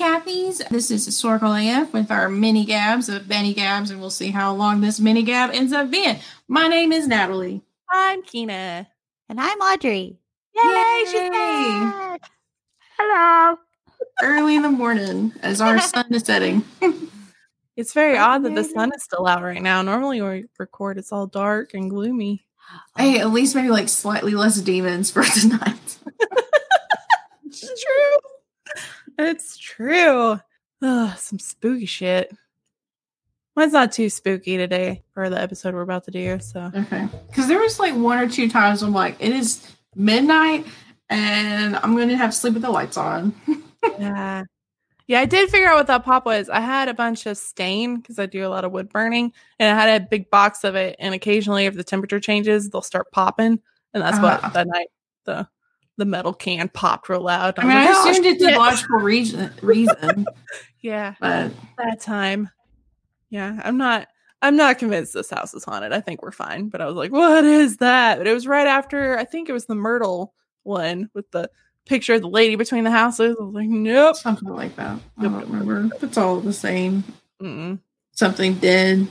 Chatty Cathy's. This is Historical AF with our mini gabs of Benny Gabs, and we'll see how long this mini gab ends up being. My name is Natalie. I'm Kina. And I'm Audrey. Yay, she's back. Hello. Early in the morning as our sun is setting. It's very odd that the sun is still out right now. Normally, when we record, it's all dark and gloomy. hey, at least maybe like slightly less demons for tonight. It's true. It's true. Ugh, some spooky shit. Mine's not too spooky today for the episode we're about to do. So Okay. Because there was like one or two times I'm like, it is midnight and I'm going to have to sleep with the lights on. yeah, yeah. I did figure out what that pop was. I had a bunch of stain because I do a lot of wood burning, and I had a big box of it. And occasionally, if the temperature changes, they'll start popping, and that's Ah. what that night the the metal can popped real loud. I mean, I was like, "Oh, assumed it's a logical reason, reason Yeah, but that time. Yeah, I'm not. I'm not convinced this house is haunted. I think we're fine. But I was like, what is that? But it was right after. I think it was the Myrtle one with the picture of the lady between the houses. I was like, nope. something like that. I don't remember. It's all the same. Mm-mm. Something dead,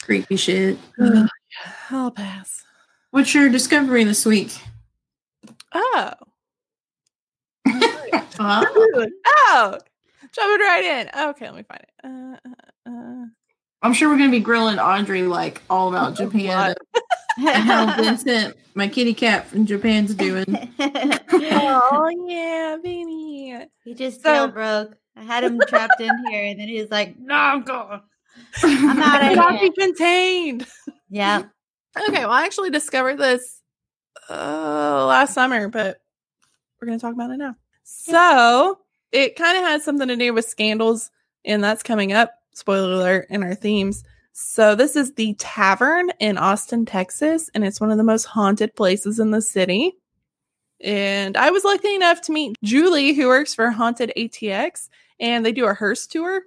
creepy shit. I'll pass. What's your discovery this week? Oh. Uh, oh. Jumping right in. Okay, let me find it. Uh, uh, uh. I'm sure we're going to be grilling Audrey like all about Japan and how Vincent, my kitty cat from Japan's doing. Oh yeah, baby. he just So- jailbroke. I had him trapped in here, and then he was like, "No, I'm going. I'm out of Cannot here." be contained. Yeah. Okay, well, I actually discovered this uh, last summer, but we're going to talk about it now. So it kind of has something to do with scandals, and that's coming up. Spoiler alert in our themes. So this is the tavern in Austin, Texas, and it's one of the most haunted places in the city. And I was lucky enough to meet Julie, who works for Haunted ATX, and they do a hearse tour.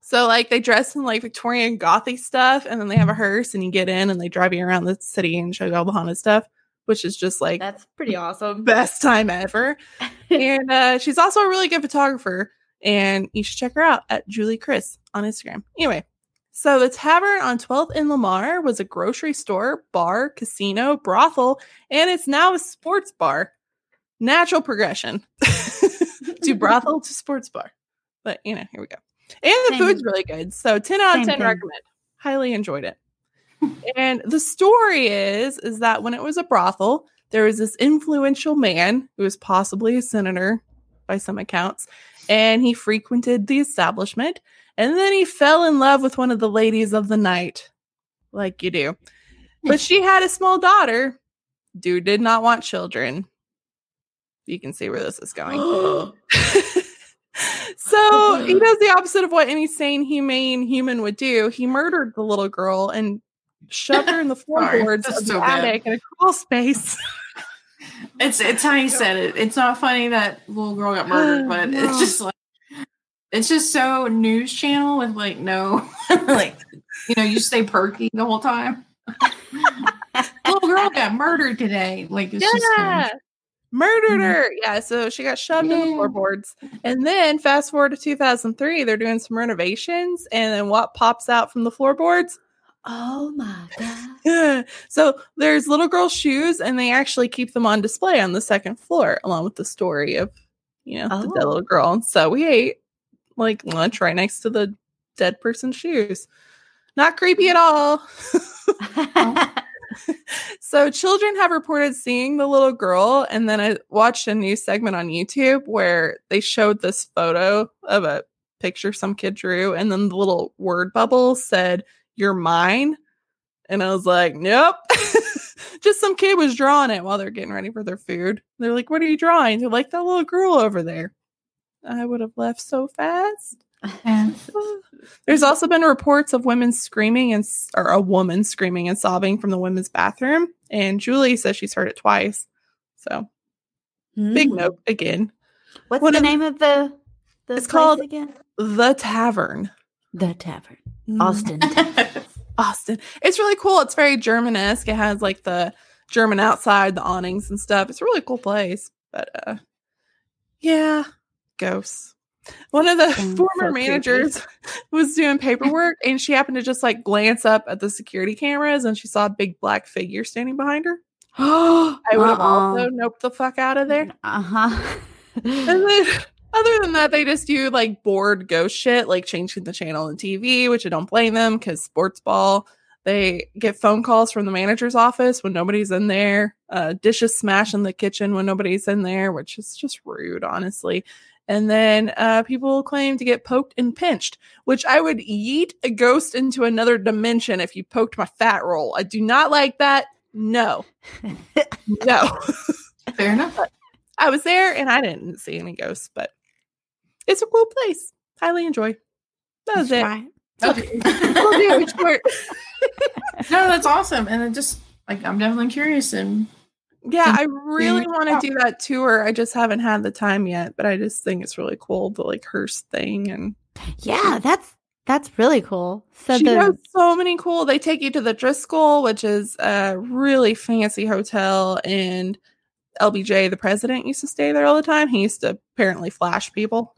So like they dress in like Victorian gothy stuff, and then they have a hearse, and you get in, and they drive you around the city and show you all the haunted stuff, which is just like That's pretty awesome. best time ever. and uh, she's also a really good photographer, and you should check her out at Julie Chris on Instagram. Anyway, so the tavern on 12th and Lamar was a grocery store, bar, casino, brothel, and it's now a sports bar. Natural progression to brothel to sports bar. But you know, here we go. And the Same. food's really good. So 10 out of 10 thing. recommend. Highly enjoyed it. And the story is is that when it was a brothel, there was this influential man who was possibly a senator by some accounts, and he frequented the establishment. And then he fell in love with one of the ladies of the night, like you do. But she had a small daughter. Dude did not want children. You can see where this is going. so he does the opposite of what any sane, humane human would do. He murdered the little girl and shoved her in the floorboards of the so bad. attic in a crawl space. It's it's how you said it. It's not funny that little girl got murdered, but No. it's just like it's just so news channel with like no like you know you stay perky the whole time. little girl got murdered today. Like it's just yeah. Murdered Mhm. her. Yeah. So she got shoved in the floorboards. And then fast forward to 2003, they're doing some renovations. And then what pops out from the floorboards? Oh my god. so there's little girl shoes, and they actually keep them on display on the second floor, along with the story of, you know, the dead Oh. little girl. So we ate like lunch right next to the dead person's shoes. Not creepy at all. so children have reported seeing the little girl, and then I watched a new segment on YouTube where they showed this photo of a picture some kid drew, and then the little word bubble said, You're mine. And I was like, Nope. Just some kid was drawing it while they're getting ready for their food. They're like, What are you drawing? They're like, That little girl over there. I would have left so fast. There's also been reports of women screaming and or a woman screaming and sobbing from the women's bathroom, and Julie says she's heard it twice. So big Hmm. note again. What's One the of- name of the? the It's place called- again. The Tavern, The Tavern, Mm, Austin. Austin. It's really cool. It's very German esque. It has like the German outside, the awnings and stuff. It's a really cool place. But uh, yeah, ghosts. One of the so former creepy. managers was doing paperwork and she happened to just like glance up at the security cameras and she saw a big black figure standing behind her. I I would have also noped the fuck out of there. Uh huh. And then, other than that, they just do like bored ghost shit, like changing the channel on TV, which I don't blame them because sports ball. They get phone calls from the manager's office when nobody's in there. Uh, dishes smash in the kitchen when nobody's in there, which is just rude, honestly. And then uh, people claim to get poked and pinched, which I would yeet a ghost into another dimension if you poked my fat roll. I do not like that. No, no. Fair enough. I was there and I didn't see any ghosts, but it's a cool place. Highly enjoy. That was it. Okay. We'll do it short. no, that's awesome. And it just like I'm definitely curious and Yeah, I really want to do that tour. I just haven't had the time yet, but I just think it's really cool the like Hearst thing and Yeah, that's that's really cool. So she the has so many cool. They take you to the Driscoll, which is a really fancy hotel, and LBJ, the president, used to stay there all the time. He used to apparently flash people.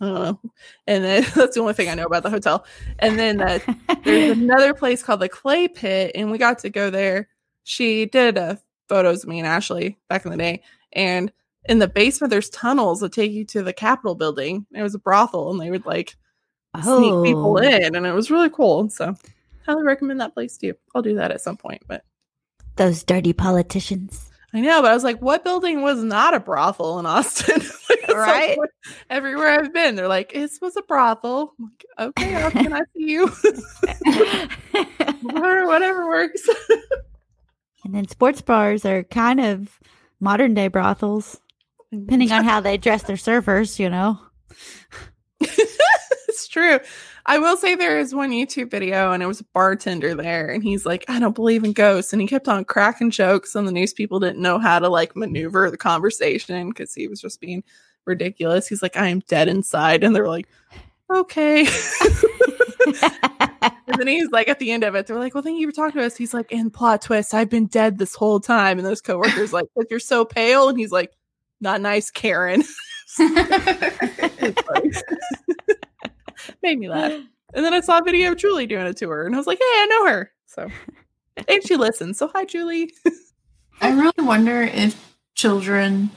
I don't know, and then that's the only thing I know about the hotel. And then uh, there's another place called the Clay Pit, and we got to go there. She did uh, photos of me and Ashley back in the day, and in the basement there's tunnels that take you to the Capitol building. It was a brothel, and they would like sneak people Oh. in, and it was really cool. So, highly recommend that place too. I'll do that at some point, but those dirty politicians. I know, but I was like, what building was not a brothel in Austin? Like, Right? like, everywhere I've been, they're like, this was a brothel. Like, okay, how can I see you? Whatever- Whatever works. and then sports bars are kind of modern day brothels, depending on how they dress their servers. You know. it's true. I will say there is one YouTube video and it was a bartender there and he's like, I don't believe in ghosts. And he kept on cracking jokes and the news people didn't know how to like maneuver the conversation because he was just being ridiculous. He's like, I am dead inside. And they're like, okay. and then he's like, at the end of it, they're like, well, thank you for talking to us. He's like, and plot twist, I've been dead this whole time. And those coworkers like, but you're so pale. And he's like, not nice, Karen. It's funny. Made me laugh. And then I saw a video of Julie doing a tour, and I was like, "Hey, I know her." So, and she listens. So, hi, Julie. I really wonder if children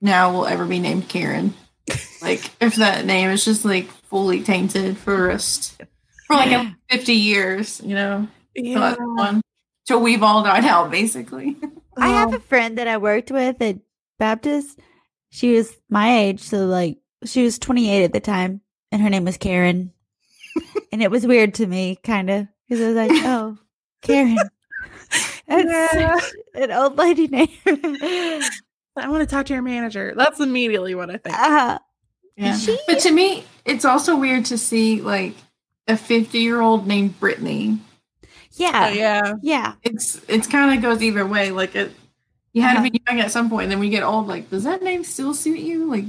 now will ever be named Karen. Like if that name is just like fully tainted for the rest for like a 50 years, you know, till that's one. Till we've all died out, basically. I have Um, a friend that I worked with at Baptist. She was my age, so like she was 28 at the time, and her name was Karen. and it was weird to me, kind of, because I was like, "Oh, Karen, that's Yeah. an old lady name." I want to talk to your manager. That's immediately what I think. uh, Yeah. She- But to me, it's also weird to see like a 50 year old named Brittany. yeah, Oh, yeah. yeah, It's it's kind of goes either way. Like it, you had Uh-huh. to be young at some point, and then when you get old, like does that name still suit you? Like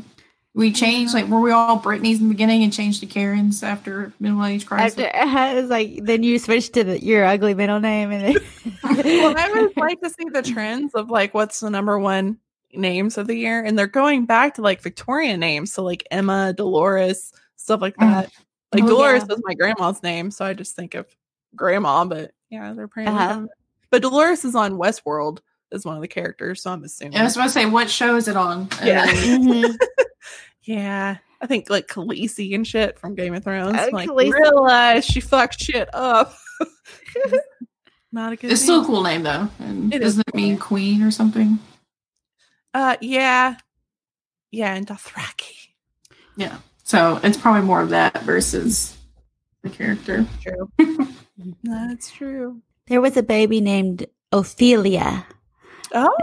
we changed, like were we all Brittany's in the beginning and changed to Karen's after middle age crisis? After, it was like then you switched to the, your ugly middle name, and then Well, I would like to see the trends of like what's the number one names of the year, and they're going back to like Victorian names, so like Emma, Dolores, stuff like Mm. that. Like Oh, Dolores yeah. is my grandma's name, so I just think of grandma. But yeah, they're apparently. Uh-huh. But Dolores is on Westworld as one of the characters, so I'm assuming. I was about to say, what show is it on? Yeah. then- Mhm. Yeah, I think like Khaleesi and shit from Game of Thrones. Uh, like Khaleesi. realize she fucked shit up. Not a good. it's still a cool name though. And It is doesn't it mean queen or something? Uh, yeah, yeah, and Dothraki. Yeah. So it's probably more of that versus the character. True. That's true. there was a baby named Ophelia Oh,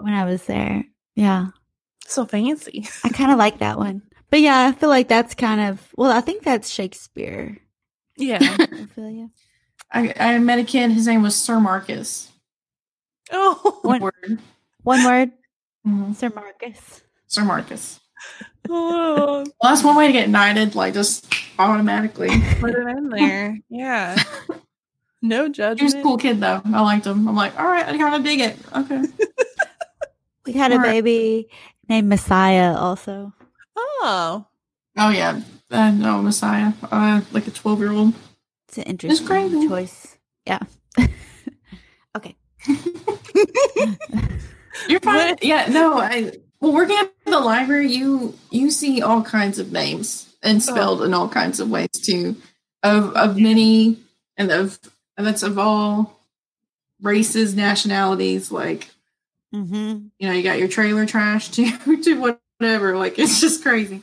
when I was there. Yeah, so fancy. I kind of like that one. But yeah, I feel like that's kind of well, I think that's Shakespeare. Yeah. Ophelia. I, I met a kid. His name was Sir Marcus. oh, One word. One word, Mhm. Sir Marcus. Sir Marcus. oh, Well, that's one way to get knighted, like just automatically. put it in there. Yeah. No He was judgment. a cool kid though. I liked him. I'm like, all right, I kind of dig it. Okay. We had a baby named Messiah also. Oh, Oh yeah, uh, no Messiah, uh, like a twelve year old. It's an interesting crazy. choice. Yeah. okay. You're fine. What? Yeah, no, I well working at the library, you you see all kinds of names and spelled in all kinds of ways too, of of many and of and that's of all races, nationalities. Like Mm-hmm. you know, you got your trailer trash to to whatever. Like it's just crazy.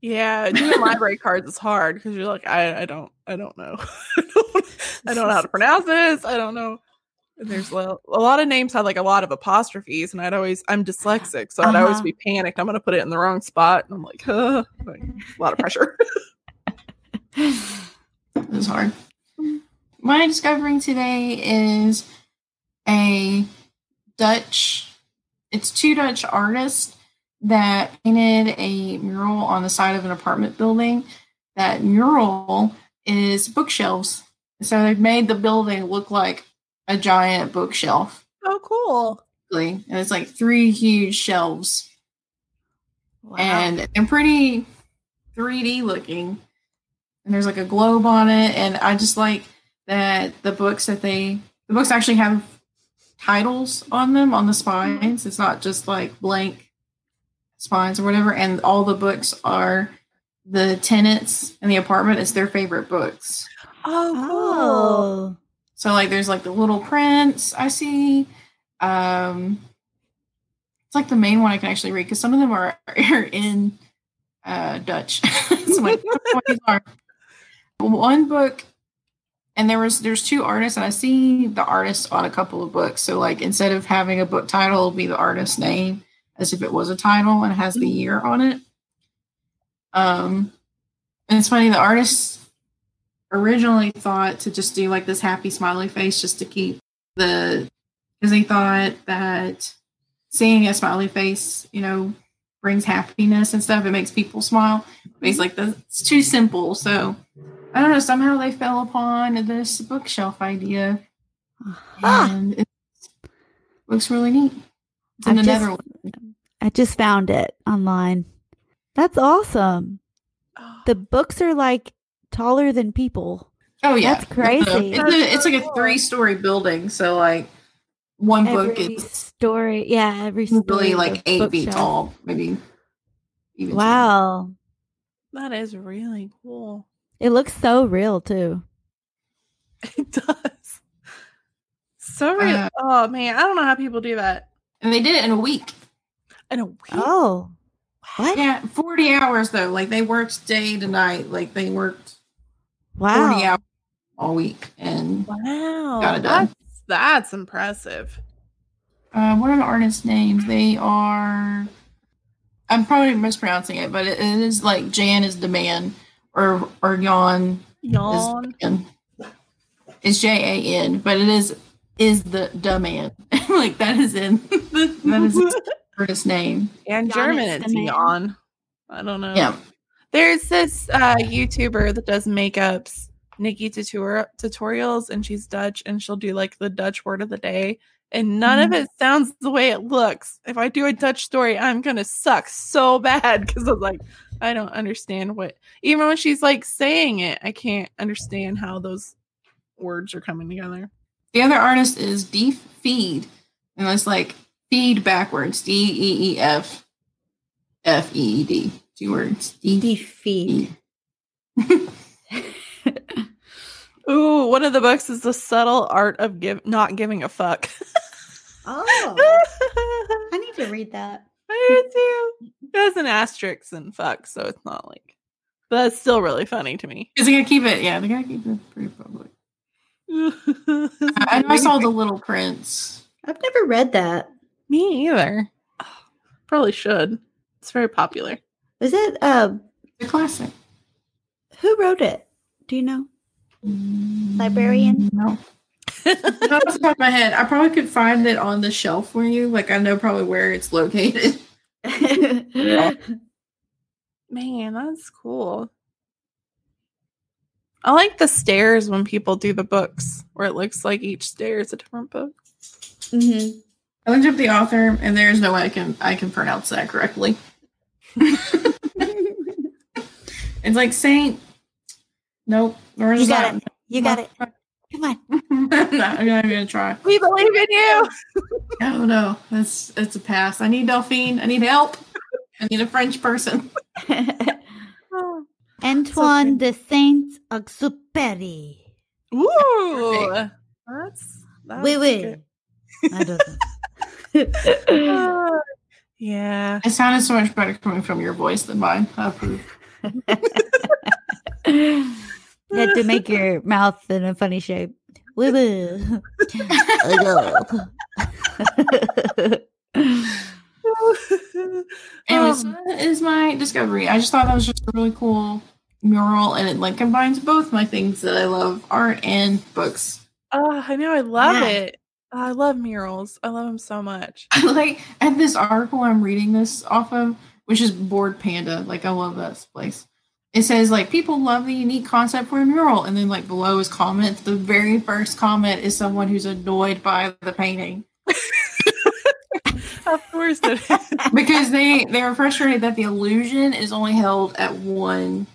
Yeah, doing library cards is hard because you're like, I, I don't, I don't know, I don't, I don't know how to pronounce this. I don't know. And there's a lot of names had like a lot of apostrophes, and I'd always, I'm dyslexic, so I'd always Uh-huh. be panicked. I'm gonna put it in the wrong spot, and I'm like, huh, like, a lot of pressure. It was hard. My discovering today is a Dutch, it's two Dutch artists that painted a mural on the side of an apartment building. That mural is bookshelves. So they've made the building look like a giant bookshelf. oh, cool. And it's like three huge shelves. Wow. and they're pretty 3D looking. And there's like a globe on it, and I just like that the books that they the books actually have titles on them on the spines. It's not just like blank spines or whatever. And all the books are the tenants in the apartment. It's their favorite books. Oh, cool. oh. So like there's like the little prince I see. Um it's like the main one I can actually read because some of them are, are in uh Dutch. so like, I don't know what these are. One book and there was there's two artists and I see the artists on a couple of books. So like instead of having a book title, it'll be the artist's name as if it was a title and has the year on it. Um and it's funny, the artist originally thought to just do like this happy smiley face just to keep the because they thought that seeing a smiley face, you know, brings happiness and stuff. It makes people smile. But he's like, that's too simple. So I don't know. Somehow they fell upon this bookshelf idea, Ah, and it looks really neat. It's in I've the just- Netherlands. I just found it online. That's awesome. The books are like taller than people. Oh yeah, That's crazy. It's, a, it's like a three-story building. So like one book Every is story, yeah, every story. really is like a eight feet tall, maybe. Even taller. Wow, that is really cool. It looks so real too. It does. So real. Uh, oh man, I don't know how people do that And they did it in a week. in a week. Oh, what? Yeah, 40 hours though. Like they worked day to night. Like they worked 40 hours all week. And Wow, Got it done. That's, that's impressive. uh, what are the artists' names? They are. I'm probably mispronouncing it, but it, it is like Jan is the man, or or Jan Yawn. is man. It's J A N, but it is is the the man. like that is in that is his artist name. And German, is it's man. yawn. I don't know. Yeah, There's this uh, YouTuber that does makeups, Nikki tutor- tutorials, and she's Dutch, and she'll do like the Dutch word of the day, and none of it sounds the way it looks. If I do a Dutch story, I'm gonna suck so bad because I'm like, I don't understand what. Even when she's like saying it, I can't understand how those words are coming together. the other artist is Deef Feed, and it's like feed backwards. D E E F F E E D. Two words. Deef Defeat. Ooh, one of the books is the subtle art of give not giving a fuck. oh, I need to read that. I do too. It has an asterisk and fuck, so it's not like. But that's still really funny to me. Because they gotta keep it. Yeah, they gotta keep it pretty public. I, I know I saw the Little Prince. I've never read that. Me either. Probably should. It's very popular. Is it? Uh, The classic. who wrote it? Do you know? Librarian? No. Not off the top of my head. I probably could find it on the shelf for you. Like I know probably where it's located. Man, that's cool. I like the stairs when people do the books, where it looks like each stair is a different book. Mm-hmm. I looked up the author, and there's no way I can I can pronounce that correctly. It's like Saint. Nope. Where's You got that? it. You got it. Come on. no, I'm not even gonna try. We believe in you. oh no, that's it's a pass. I need Delphine. I need help. I need a French person. Antoine de Saint Exupéry. Ooh, that's that's Oui, oui. good. That doesn't. Ah, yeah. It sounded so much better coming from your voice than mine. I approve. You had to make your mouth in a funny shape. Woo woo. Anyways, that is my discovery. I just thought that was just a really cool mural, and it like combines both my things that I love: art and books. oh, I know. I love Yeah. it. I love murals. I love them so much. Like at this article I'm reading this off of, which is Bored Panda. Like I love that place. It says like people love the unique concept for a mural, and then like below is comments. The very first comment is someone who's annoyed by the painting Of course it is. because they they are frustrated that the illusion is only held at one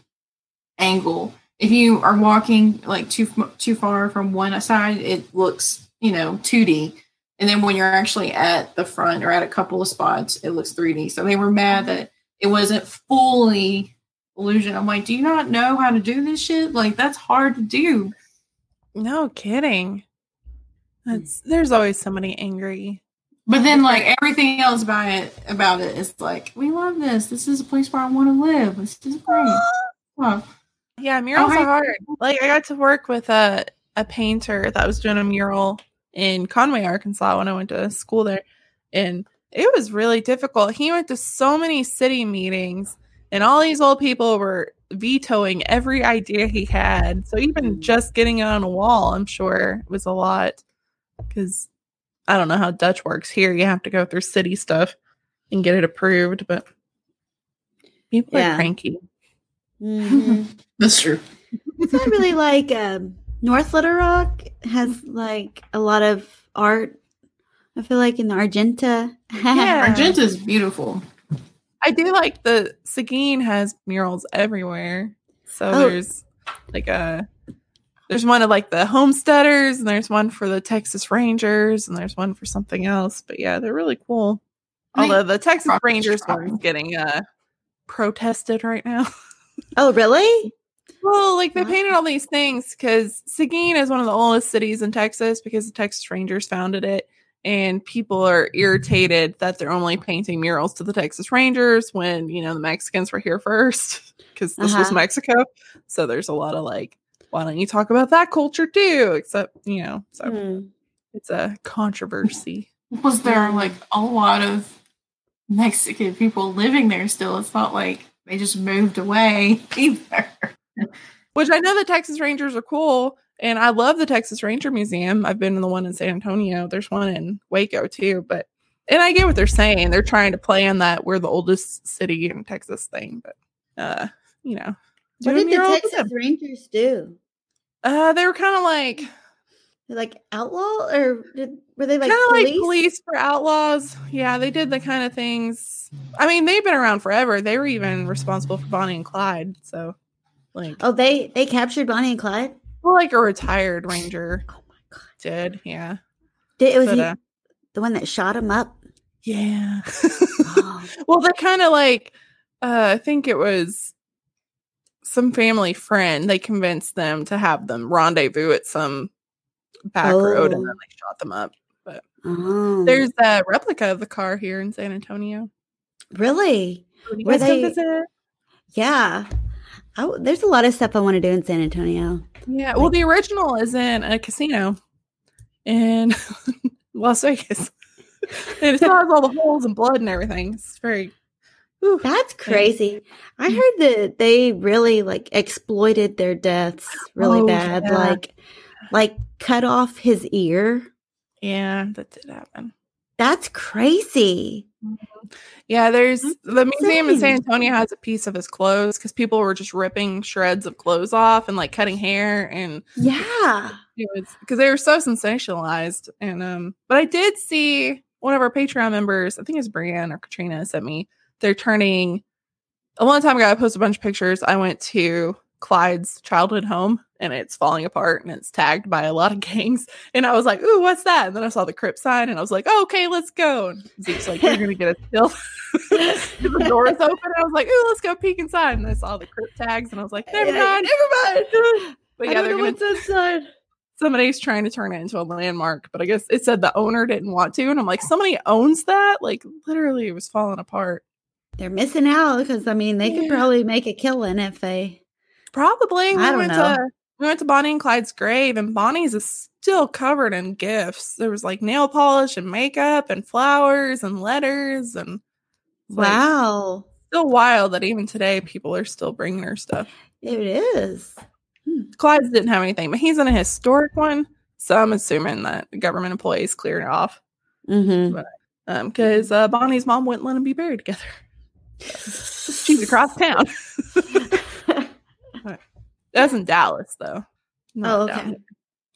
angle. If you are walking like too too far from one side, it looks you know 2D, and then when you're actually at the front or at a couple of spots, it looks 3D. So they were mad that it wasn't fully illusion. I'm like, do you not know how to do this shit? Like that's hard to do. No kidding. Hmm. That's there's always somebody angry. But then like everything else about it about it is like, we love this. This is a place where I want to live. This is great. Wow. Yeah, murals oh, I- are hard. Like I got to work with a a painter that was doing a mural in Conway, Arkansas when I went to school there. And it was really difficult. He went to so many city meetings and all these old people were vetoing every idea he had. So even just getting it on a wall, I'm sure was a lot cuz I don't know how Dutch works here. You have to go through city stuff and get it approved, but people Yeah. are cranky. Mhm. That's true. It's not really like um, North Little Rock has like a lot of art. I feel like in Argenta. Yeah. is beautiful. I do like the Seguin has murals everywhere. So Oh. there's like a there's one of like the homesteaders and there's one for the Texas Rangers and there's one for something else. But yeah, they're really cool. Although the Texas Rock Rangers one's getting uh protested right now. oh, really? well, like they painted all these things because Seguin is one of the oldest cities in Texas because the Texas Rangers founded it. And people are irritated that they're only painting murals to the Texas Rangers when, you know, the Mexicans were here first because this was Uh-huh. Mexico. So there's a lot of like, why don't you talk about that culture too? Except, you know, so Hmm. it's a controversy. Was there Mm. like a lot of Mexican people living there still? It's not like they just moved away either. Which I know the Texas Rangers are cool. And I love the Texas Ranger Museum. I've been in the one in San Antonio. There's one in Waco too. But and I get what they're saying. They're trying to play on that we're the oldest city in Texas thing. But uh, you know. What did the Texas. Rangers do? Uh they were kind of like like outlaw or did, were they like kind of police? like police for outlaws. Yeah, they did the kind of things. I mean, they've been around forever. They were even responsible for Bonnie and Clyde. So like Oh, they they captured Bonnie and Clyde. Well, like a retired ranger Oh my god! did. Yeah. Did, it was But, he, uh, the one that shot him up. Yeah. Oh, well, they're kind of like, uh, I think it was some family friend. They convinced them to have them rendezvous at some back road and then Oh. they shot them up. oh. There's a replica of the car here in San Antonio. really you Were they- yeah. Oh, there's a lot of stuff I want to do in San Antonio. Yeah. Well, the original is in a casino in Las Vegas. and it still has all the holes and blood and everything. It's very. Whew. That's crazy. I mm. heard that they really like exploited their deaths really Oh, bad. yeah. Like like cut off his ear. Yeah, that did happen. That's crazy. Yeah, there's the museum in San. Antonio has a piece of his clothes because people were just ripping shreds of clothes off and like cutting hair and Yeah. because they were so sensationalized. And um, but I did see one of our Patreon members, I think it's Brianne or Katrina, sent me. They're turning a long time ago, I posted a bunch of pictures. I went to Clyde's childhood home and it's falling apart and it's tagged by a lot of gangs. And I was like, ooh, what's that? And then I saw the Crip sign and I was like, oh, okay, let's go. And Zeke's like, you're going to get a still. the door's open. I was like, ooh, let's go peek inside. And I saw the Crip tags and I was like, never mind. Never mind. But yeah, they're going to, inside. somebody's trying to turn it into a landmark. But I guess it said the owner didn't want to. And I'm like, somebody owns that? Like, literally, it was falling apart. They're missing out because I mean they could probably make a killing if they. Probably. We I don't went know. to we went to Bonnie and Clyde's grave, and Bonnie's is still covered in gifts. There was like nail polish and makeup and flowers and letters and like, Wow, still wild that even today people are still bringing her stuff. it is. Clyde's didn't have anything, but he's in a historic one, so I'm assuming that government employees cleared it off Mm-hmm. um because uh, Bonnie's mom wouldn't let them be buried together. She's across town. That's in Dallas though. Not Oh, okay.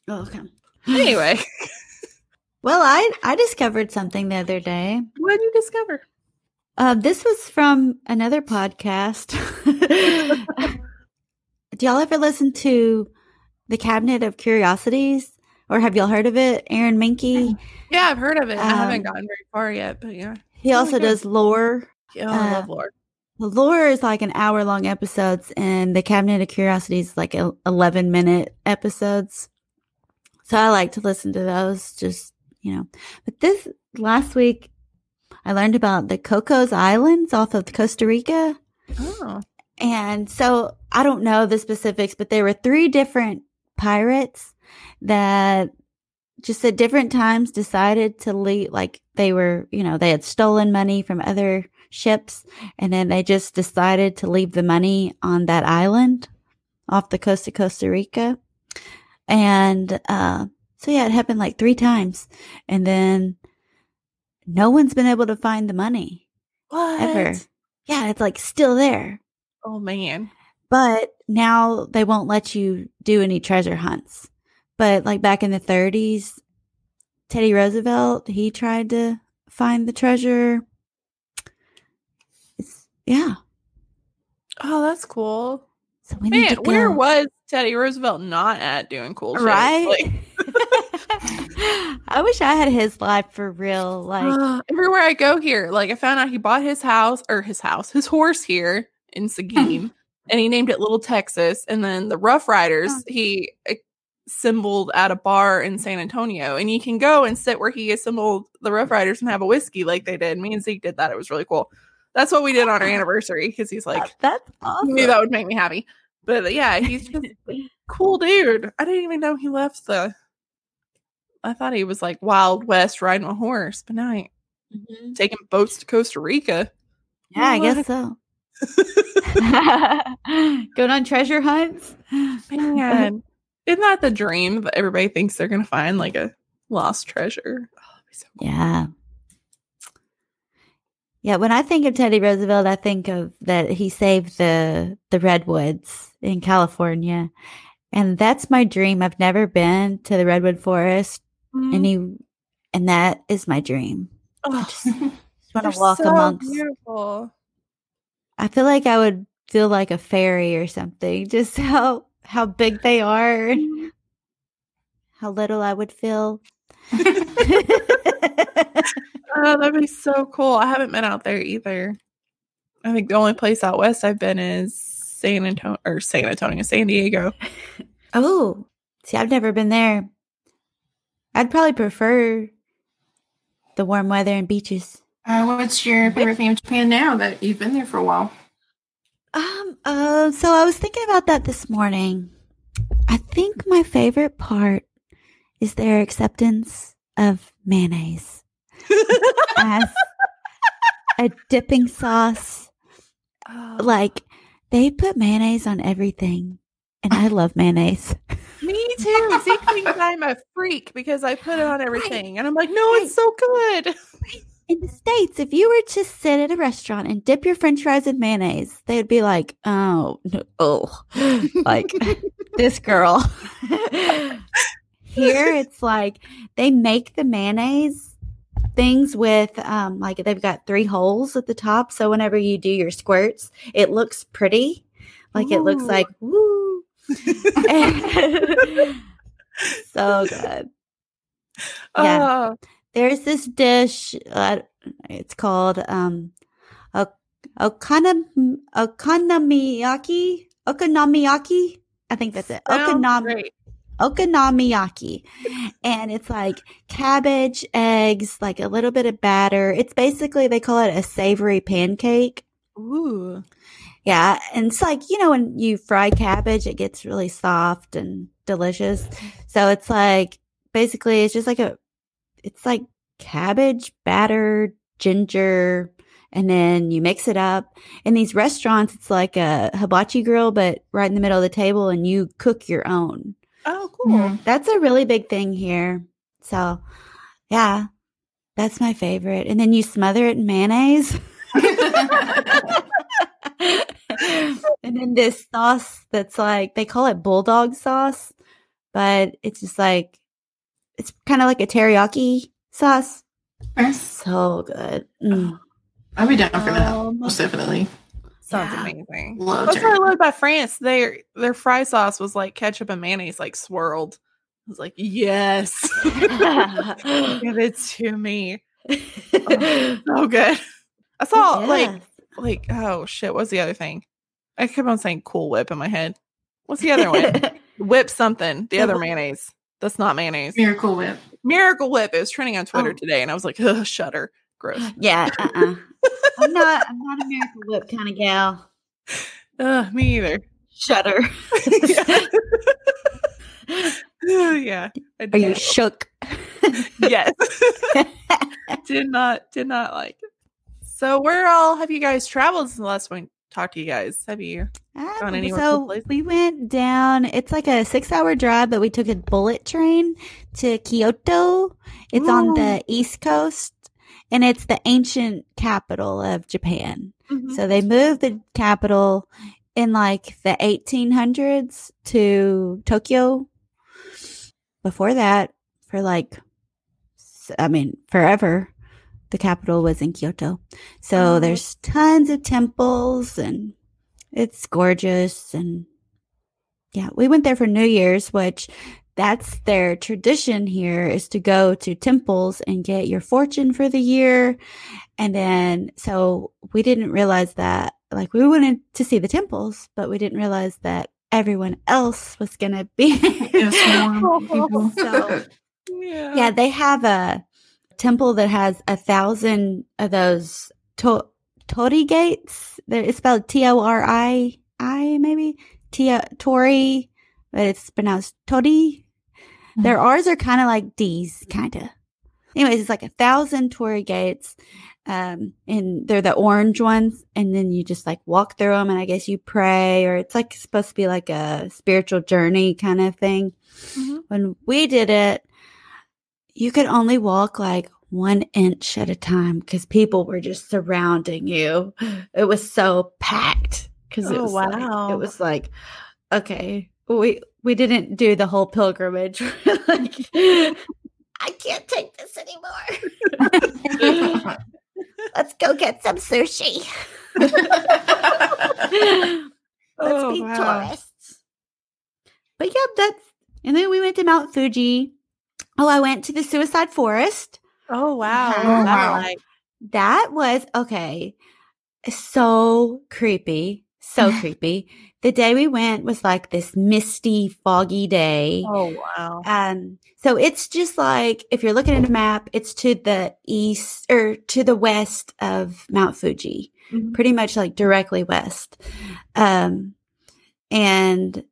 Oh, okay. Anyway, Well, I I discovered something the other day. what did you discover? Uh, this was from another podcast. Do y'all ever listen to the Cabinet of Curiosities, or have y'all heard of it? Aaron Mahnke. Yeah, I've heard of it. I haven't Um, gotten very far yet, but yeah. He Oh, also good. does lore. Yeah, I uh, love Lore. The lore is like an hour long episodes, and the Cabinet of Curiosities is like el- eleven minute episodes. So I like to listen to those. Just you know, but this last week, I learned about the Cocos Islands off of Costa Rica. Oh. And so I don't know the specifics, but there were three different pirates that just at different times decided to leave. Like they were, you know, they had stolen money from other ships and then they just decided to leave the money on that island off the coast of Costa Rica. And, uh, so yeah, it happened like three times. And then no one's been able to find the money What? ever. Yeah, it's like still there Oh man. but now they won't let you do any treasure hunts. But like back in the 30s, Teddy Roosevelt, he tried to find the treasure. Yeah. Oh, that's cool. So we need Man, to go. where was Teddy Roosevelt not at doing cool shit? right? Like, I wish I had his life for real. Like, uh, everywhere I go here, like I found out he bought his house or his house, his horse here in Seguin, and he named it Little Texas. And then the Rough Riders, Oh. he assembled at a bar in San Antonio, and you can go and sit where he assembled the Rough Riders and have a whiskey like they did. Me and Zeke did that. It was really cool. That's what we did on our anniversary because he's like, that's awesome. knew that would make me happy. But uh, yeah, he's just a cool dude. I didn't even know he left the. I thought he was like Wild West riding a horse, but now he Mhm. taking boats to Costa Rica. Yeah, I guess so. Going on treasure hunts. Man, isn't that the dream that everybody thinks they're gonna find like a lost treasure? Oh, be so cool. Yeah. Yeah, when I think of Teddy Roosevelt, I think of that he saved the the redwoods in California. And that's my dream. I've never been to the redwood forest Mm. and he and that is my dream. Oh, Just want to walk so amongst beautiful. I feel like I would feel like a fairy or something. Just how how big they are and how little I would feel. Oh, that'd be so cool. I haven't been out there either. I think the only place out west I've been is San Antonio or San Antonio, San Diego. Oh, see, I've never been there. I'd probably prefer the warm weather and beaches. Uh, what's your favorite thing of Japan now that you've been there for a while? Um, uh, so I was thinking about that this morning. I think my favorite part is their acceptance of mayonnaise as a dipping sauce. Oh, Like, they put mayonnaise on everything, and I love mayonnaise. me too. Zeke thinks I'm a freak because I put it on everything, and I'm like, no, it's so good. In the States, if you were to sit at a restaurant and dip your french fries in mayonnaise, they would be like, oh, no, oh, like this girl. Here, it's like they make the mayonnaise things with um like they've got three holes at the top. So whenever you do your squirts, it looks pretty. Like it looks like woo. so good. Yeah. Oh, There's this dish. Uh, it's called um, o- okana okonomiyaki. Okonomiyaki. I think that's it. sounds great. Okonomiyaki, and it's like cabbage, eggs, like a little bit of batter. It's basically they call it a savory pancake. Ooh. Yeah, and it's like you know when you fry cabbage, it gets really soft and delicious. So it's like basically it's just like a, it's like cabbage, batter, ginger, and then you mix it up. In these restaurants, it's like a hibachi grill, but right in the middle of the table, and you cook your own. Oh, cool. Mhm. That's a really big thing here. So, yeah, that's my favorite. And then you smother it in mayonnaise. and then this sauce that's like they call it bulldog sauce, but it's just like it's kind of like a teriyaki sauce. So good. Mm. I'll be down for that. Um, Most definitely. Sounds Yeah. amazing. Love That's what I teriyaki. love about France. Their their fry sauce was like ketchup and mayonnaise, like swirled. I was like, yes, give it to me. Oh, good. I saw like like oh shit. What's the other thing? I kept on saying Cool Whip in my head. What's the other one? Whip something. The The other mayonnaise. That's not mayonnaise. Miracle Whip. Miracle Whip. It was trending on Twitter Oh. today, and I was like, Ugh, shudder. Gross. yeah, uh-uh. I'm not. I'm not a Miracle Whip kind of gal. Ugh, me either. Shudder. yeah. I Are you shook? yes. did not did not like it. So where all have you guys traveled since the last one talked to you guys? Have you Ah, Gone anywhere so places? we went down. It's like a six-hour drive, but we took a bullet train to Kyoto. It's on the east coast, and it's the ancient capital of Japan. Mm-hmm. So they moved the capital in like the 1800s to Tokyo. Before that, for like, I mean, forever, the capital was in Kyoto. So Oh. there's tons of temples and it's gorgeous. And yeah, we went there for New Year's, which that's their tradition here is to go to temples and get your fortune for the year. And then, so we didn't realize that, like, we wanted to see the temples, but we didn't realize that everyone else was going to be. Yes, more people. So- yeah. yeah, they have a temple that has a thousand of those to- torii gates. There, it's spelled T O R I I, maybe T Tori, but it's pronounced Tori. Their R's are kind of like D's, kind of. Anyways, it's like a thousand torii gates, um, and they're the orange ones. And then you just like walk through them, and I guess you pray, or it's like supposed to be like a spiritual journey kind of thing. Mhm. When we did it, you could only walk like one inch at a time because people were just surrounding you. It was so packed because it Oh, was like- wow. it was like okay, we we didn't do the whole pilgrimage. like, I can't take this anymore. Let's go get some sushi. Let's Oh, be wow. tourists. But yeah, that's and then we went to Mount Fuji. Oh, I went to the Suicide Forest. Oh wow. Oh, What that wow. That was okay. So creepy. So creepy. The day we went was like this misty, foggy day. Oh wow. Um, so it's just like if you're looking at a map, it's to the east or to the west of Mount Fuji, Mhm. pretty much like directly west. Um, and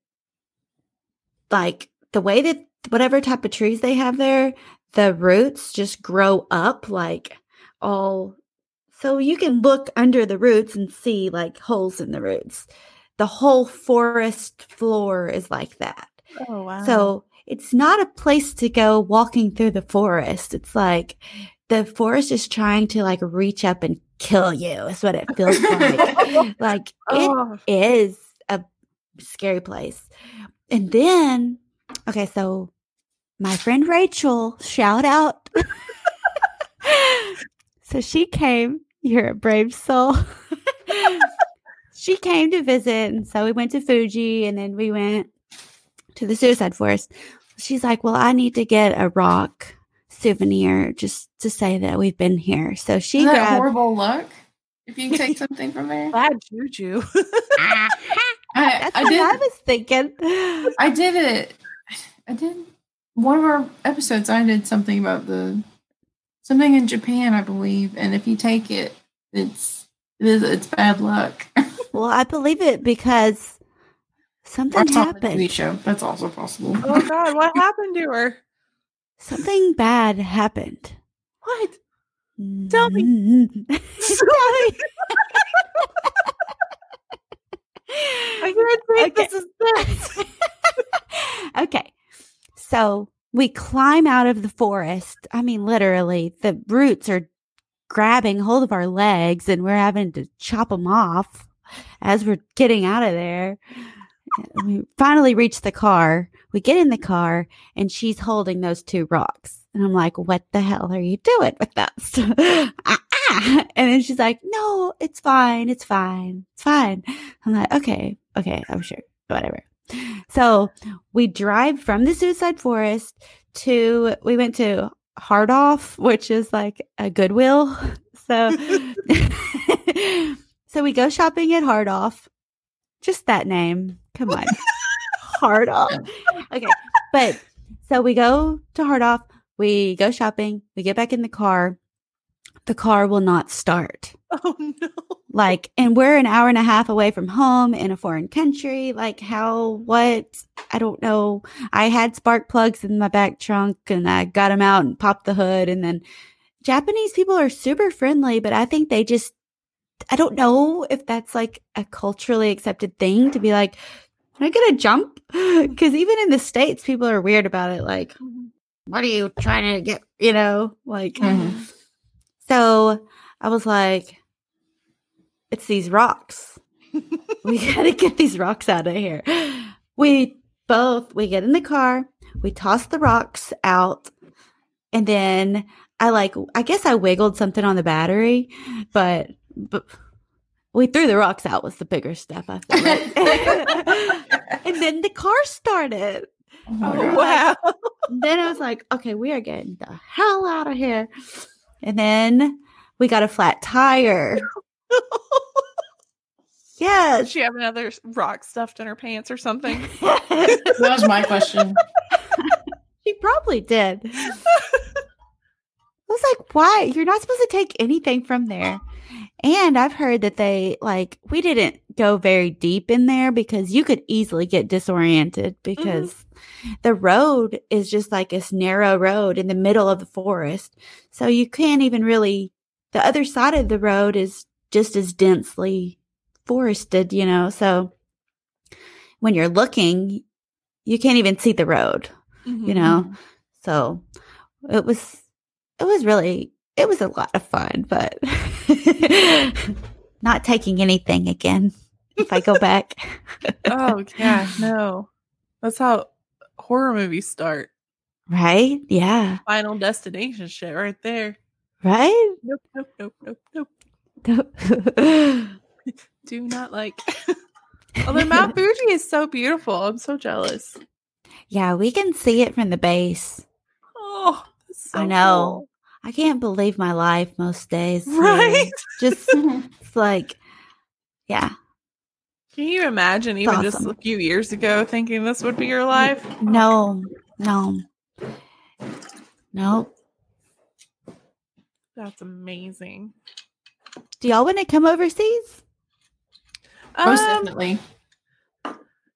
like the way that whatever type of trees they have there, the roots just grow up like all. So you can look under the roots and see like holes in the roots. The whole forest floor is like that. Oh wow. So it's not a place to go walking through the forest. It's like the forest is trying to like reach up and kill you, is what it feels like. like it oh, is a scary place. And then, okay, so my friend Rachel, shout out. So she came. You're a brave soul. she came to visit, and so we went to Fuji, and then we went to the suicide forest. She's like, "Well, I need to get a rock souvenir just to say that we've been here." So she Isn't grabbed. horrible luck? If you take something from there, Bad juju. I, That's I what did. I was thinking. I did it. I did one of our episodes. I did something about the something in Japan, I believe, and if you take it, it's it is it's bad luck. Well, I believe it because something Or something TV happened. show. That's also possible. oh God, what happened to her? Something bad happened. What? Tell me. Mm. Tell me. I can't take Okay. this is okay. So we climb out of the forest. I mean, literally, the roots are grabbing hold of our legs and we're having to chop them off as we're getting out of there. We finally reach the car. We get in the car and she's holding those two rocks. And I'm like, what the hell are you doing with those? Ah, ah. and then she's like, no, it's fine. It's fine. It's fine. I'm like, okay, okay, I'm sure. Whatever. So we drive from the suicide forest to, we went to Hard Off, which is like a Goodwill. So, so we go shopping at Hard Off. Just that name. Come on. Hard Off. Okay. But so we go to Hard Off. We go shopping. We get back in the car. The car will not start Oh no. like and we're an hour and a half away from home in a foreign country like how what i don't know i had spark plugs in my back trunk and i got them out and popped the hood and then japanese people are super friendly but i think they just i don't know if that's like a culturally accepted thing to be like can i gonna jump? Because even in the states people are weird about it like what are you trying to get you know? Like Mhm. so i was like it's these rocks. We gotta get these rocks out of here. We both we get in the car we toss the rocks out and then i like i guess i wiggled something on the battery but but we threw the rocks out was the bigger step i feel like. and then the car started Oh my wow. then I was like, okay, we are getting the hell out of here. And then we got a flat tire. Does Yes. she have another rock stuffed in her pants or something? That was my question. she probably did. I was like, why? You're not supposed to take anything from there. And I've heard that they like we didn't go very deep in there because you could easily get disoriented mm-hmm. because the road is just like this narrow road in the middle of the forest. So you can't even really the other side of the road is just as densely forested, you know. So when you're looking, you can't even see the road you mm-hmm, know mm-hmm. so it was it was really it was a lot of fun but not taking anything again if i go back oh yeah, no. That's how horror movies start. right yeah Final destination shit right there. right Nope, nope, nope, nope, nope. Do not like. Although Mount Fuji is so beautiful. I'm so jealous. yeah we can see it from the base Oh, so I know. cool. I can't believe my life most days. Right? just it's like yeah Can you imagine even just a few years ago thinking this would be your life? no no no That's amazing. do y'all want to come overseas Most Um, definitely.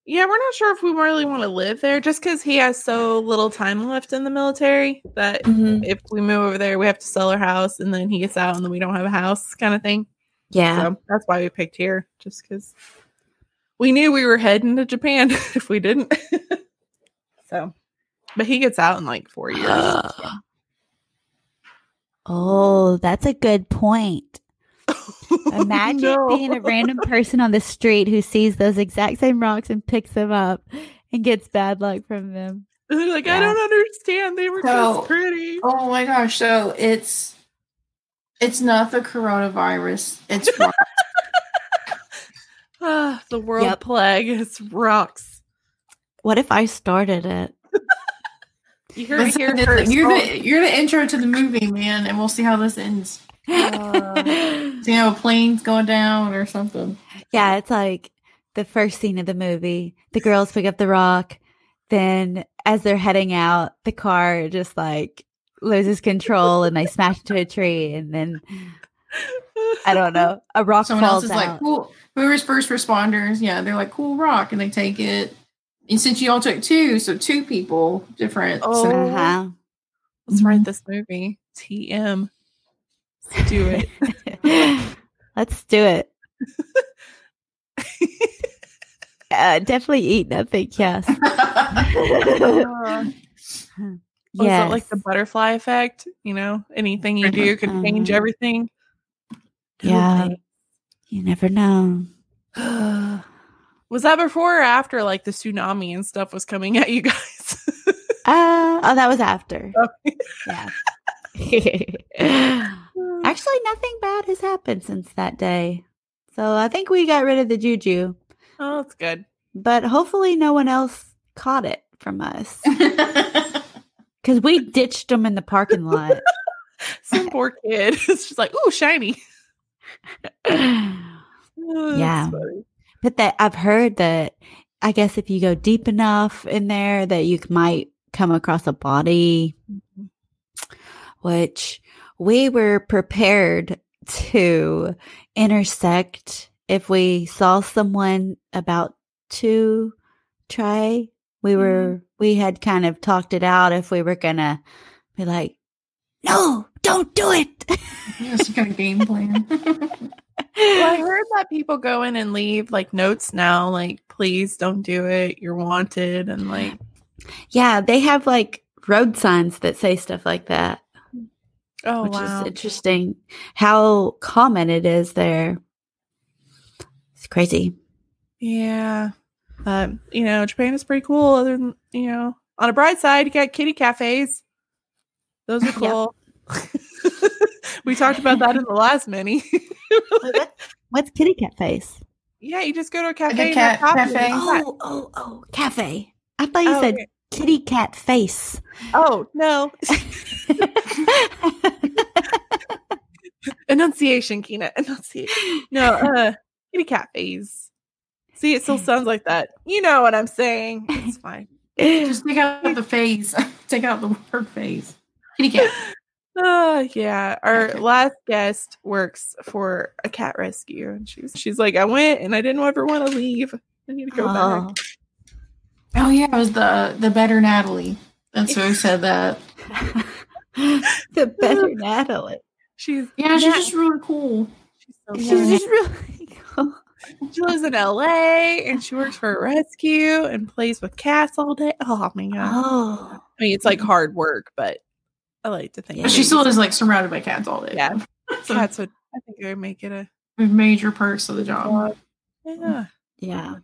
Yeah, we're not sure if we really want to live there just because he has so little time left in the military that mm-hmm. if we move over there, we have to sell our house and then he gets out and then we don't have a house kind of thing. yeah So that's why we picked here, just because we knew we were heading to Japan if we didn't. so, but he gets out in like four years. Oh, that's a good point. Imagine No. being a random person on the street who sees those exact same rocks and picks them up and gets bad luck from them. They're like, I don't understand. They were So- just pretty. Oh my gosh. So it's It's not the coronavirus. It's rock. Ah, the world Yep. plague. is rocks. What if I started it? You heard it here first. you're the you're the intro to the movie, man, and we'll see how this ends. Uh. See how a plane's going down or something. yeah, it's like the first scene of the movie. The girls pick up the rock. Then, as they're heading out, the car just like loses control and they smash into a tree. And then, I don't know, a rock Someone else is out. like, cool. Whoever's first responders, yeah, they're like, cool rock, and they take it. And since you all took two, so two people different. Oh. So uh-huh. Let's write this movie. TM. Let's do it. Let's do it. Uh, definitely eat nothing. Yes. Was yes. it like the butterfly effect? You know, anything you do can change everything. Yeah. you never know. Was that before or after like the tsunami and stuff was coming at you guys? Uh, oh, that was after. Oh. Yeah. Actually, nothing bad has happened since that day. So I think we got rid of the juju, oh, that's good. but hopefully no one else caught it from us because we ditched them in the parking lot. Some poor kid. It's just like, oh, shiny. Oh, Yeah. funny. But that I've heard that I guess if you go deep enough in there that you might come across a body, which we were prepared to intersect if we saw someone about to try. We were mm-hmm. we had kind of talked it out if we were gonna be like, no, don't do it. yeah, some kind of game plan. Well, I heard that people go in and leave like notes now, like, please don't do it. You're wanted. And like, yeah, they have like road signs that say stuff like that. Oh, which wow. is interesting how common it is there. It's crazy. Yeah. But, you know, Japan is pretty cool. Other than, you know, on a bright side, you got kitty cafes. Those are cool. we talked about that in the last mini. What's kitty cat face? yeah, you just go to a a cafe and have cat cafe. Oh, oh, oh, cafe. I thought you Oh, said okay. Kitty cat face. oh, no. Enunciation, Kina. Enunciation. No, uh, kitty face. See, it still sounds like that. You know what I'm saying. It's fine. Just take out the phase. take out the word phase. Kitty cat. Uh, yeah. Our Okay. last guest works for a cat rescue, and she's she's like, I went and I didn't ever want to leave. I need to go Oh. back. Oh yeah, it was the the better Natalie. That's who said that. the better Natalie. She's Yeah, she's Nat- just really cool. she's so She's just really cool. She lives in LA and she works for a rescue and plays with cats all day. Oh my god! Oh, I mean, it's like hard work, but I like to think Yeah. But she still is like surrounded by cats all day. Yeah. so cats would. I think it would make it a major perks of the job. yeah. Yeah.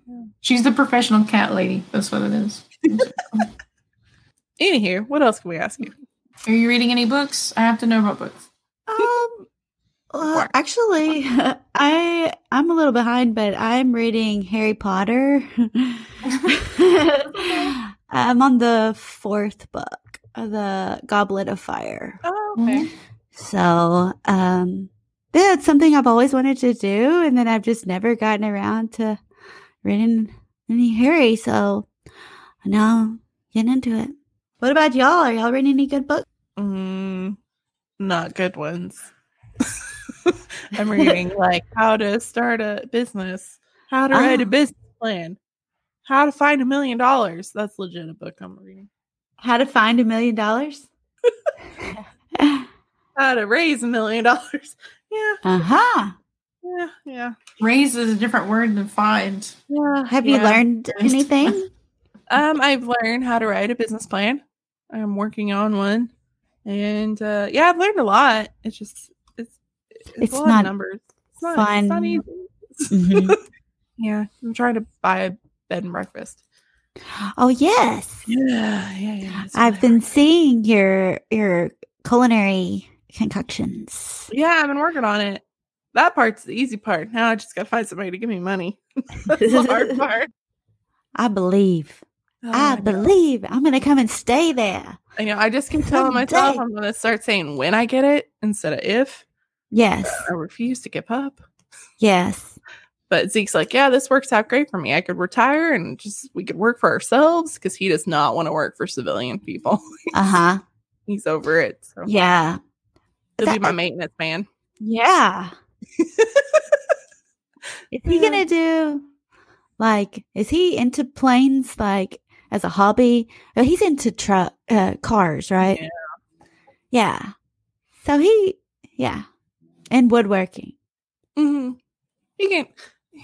She's the professional cat lady. That's what it is. Anywho, what else can we ask you? Are you reading any books? I have to know about books. Um, well, actually, I I'm a little behind, but I'm reading Harry Potter. I'm on the fourth book, the Goblet of Fire. Oh, okay. So, um, yeah, it's something I've always wanted to do, and then I've just never gotten around to reading any Harry. So now I'm getting into it. What about y'all? Are y'all reading any good books? Mm, not good ones. I'm reading like how to start a business, how to write a Oh. business plan, how to find a million dollars. That's legit a book I'm reading. How to find a million dollars? How to raise a million dollars. Yeah, Uh huh. Yeah, yeah. Raise is a different word than find. Yeah. Have you learned anything? Um, I've learned how to write a business plan. I'm working on one, and uh, yeah, I've learned a lot. It's just it's it's, It's a lot not of numbers. It's not, fun. it's not fun. easy. Mhm. Yeah, I'm trying to buy a bed and breakfast. Oh yes, Yeah, yeah, yeah. I've really been hard. seeing your your culinary concoctions. Yeah, I've been working on it. That part's the easy part. Now I just gotta find somebody to give me money. That's the hard part. I believe. Oh, I believe. I'm gonna come and stay there. I know. I just keep telling myself. I'm gonna start saying when I get it instead of if. Yes. I refuse to give up. Yes. But Zeke's like, yeah, this works out great for me. I could retire and just we could work for ourselves because he does not want to work for civilian people. Uh huh. He's over it. So Yeah. he'll be my maintenance man. Yeah. Is he gonna do like? Is he into planes like as a hobby? Oh, he's into truck uh, cars, right? Yeah. Yeah. So he, yeah, and woodworking. hmm He can.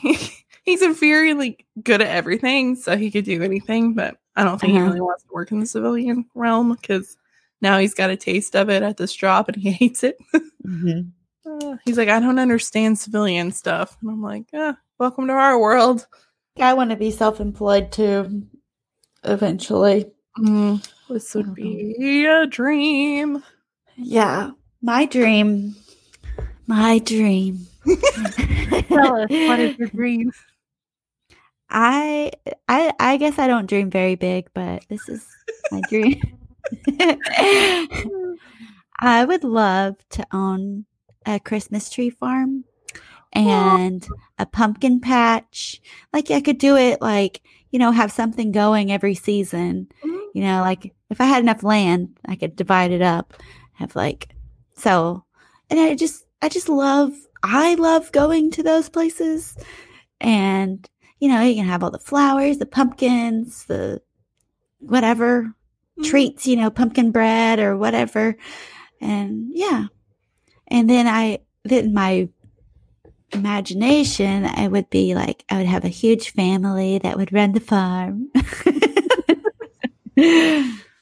he's a very like good at everything, so he could do anything. But I don't think Uh-huh. he really wants to work in the civilian realm because now he's got a taste of it at this job and he hates it. Mm-hmm. Uh, he's like, I don't understand civilian stuff, and I'm like, ah, welcome to our world. I want to be self-employed too, eventually. Mm, this would be a dream. Yeah, my dream. My dream. Tell us, what is your dream? I I I guess I don't dream very big, but this is my dream. I would love to own a Christmas tree farm and a pumpkin patch. Like I could do it like, you know, have something going every season. Mm-hmm. You know, like if I had enough land, I could divide it up. Have like so and I just I just love I love going to those places and you know, you can have all the flowers, the pumpkins, the whatever mm-hmm. treats, you know, pumpkin bread or whatever. And yeah. And then I, then my imagination, I would be like, I would have a huge family that would run the farm.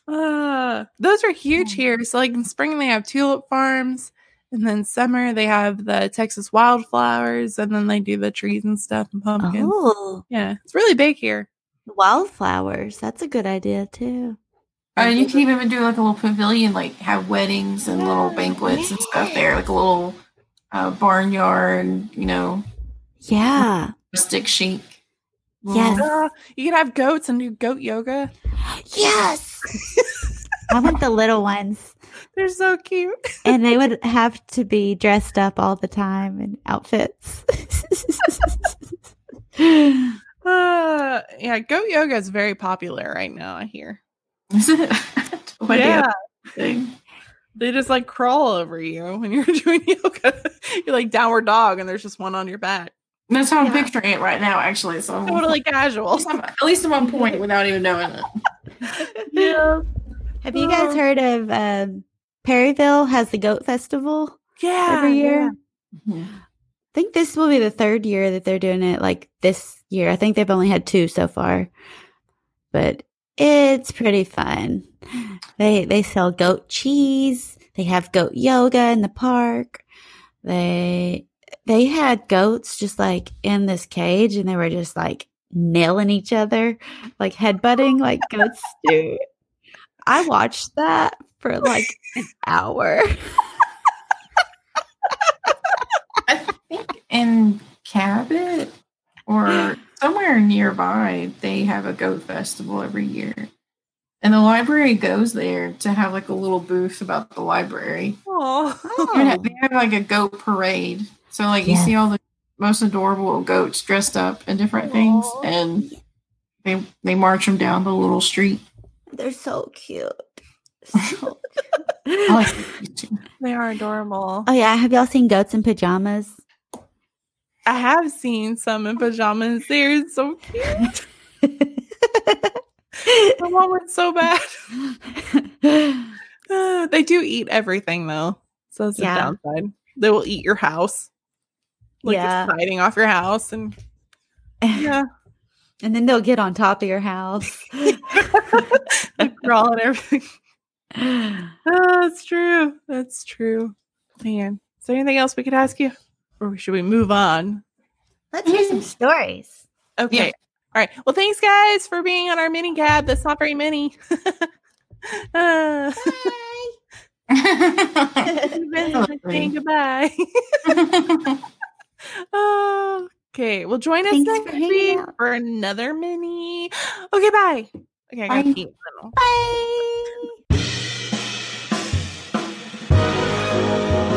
Uh, those are huge here. So, like in spring, they have tulip farms, and then summer they have the Texas wildflowers, and then they do the trees and stuff and pumpkins. oh, Yeah, it's really big here. wildflowers. That's a good idea too. Uh, you can even do like a little pavilion, like have weddings and little banquets and stuff there, like a little uh, barnyard, you know, Yeah. rustic chic. Yes. Uh, you can have goats and do goat yoga. Yes. I want the little ones. They're so cute. and they would have to be dressed up all the time in outfits. Uh, yeah, goat yoga is very popular right now. I hear. Is it? No Yeah, thing. they just like crawl over you when you're doing yoga. You're like downward dog, and there's just one on your back. That's how I'm Yeah. picturing it right now, actually. So Totally at casual. least, I'm, at least I'm on point without even knowing it. Yeah, have you guys heard of um, Perryville has the goat festival yeah. every year? Mhm. I think this will be the third year that they're doing it. Like this year, I think they've only had two so far, but it's pretty fun. They they sell goat cheese. They have goat yoga in the park. They they had goats just like in this cage, and they were just like nailing each other, like headbutting, like goats do. I watched that for like an hour. I think in Cabot or somewhere nearby, they have a goat festival every year. And the library goes there to have like a little booth about the library. Aw. They have, they have like a goat parade. So like you see all the most adorable goats dressed up in different things and they they march them down the little street. They're so cute. So I like these too. They are adorable. Oh yeah, have y'all seen goats in pajamas? I have seen some in pajamas. They're so cute. The one was so bad. Uh, they do eat everything though. So that's Yeah. the downside. They will eat your house. Like Yeah. it's fighting off your house and yeah. and then they'll get on top of your house. crawl and everything. Oh, that's true. That's true. Man. Is there anything else we could ask you? or should we move on? Let's hear some stories. Okay. Yeah. All right. Well, thanks guys for being on our mini cab. That's not very many. uh. Saying goodbye. okay. Well, join us Thanks next for week out. for another mini. Okay, bye. Okay, I gotta keep. Bye.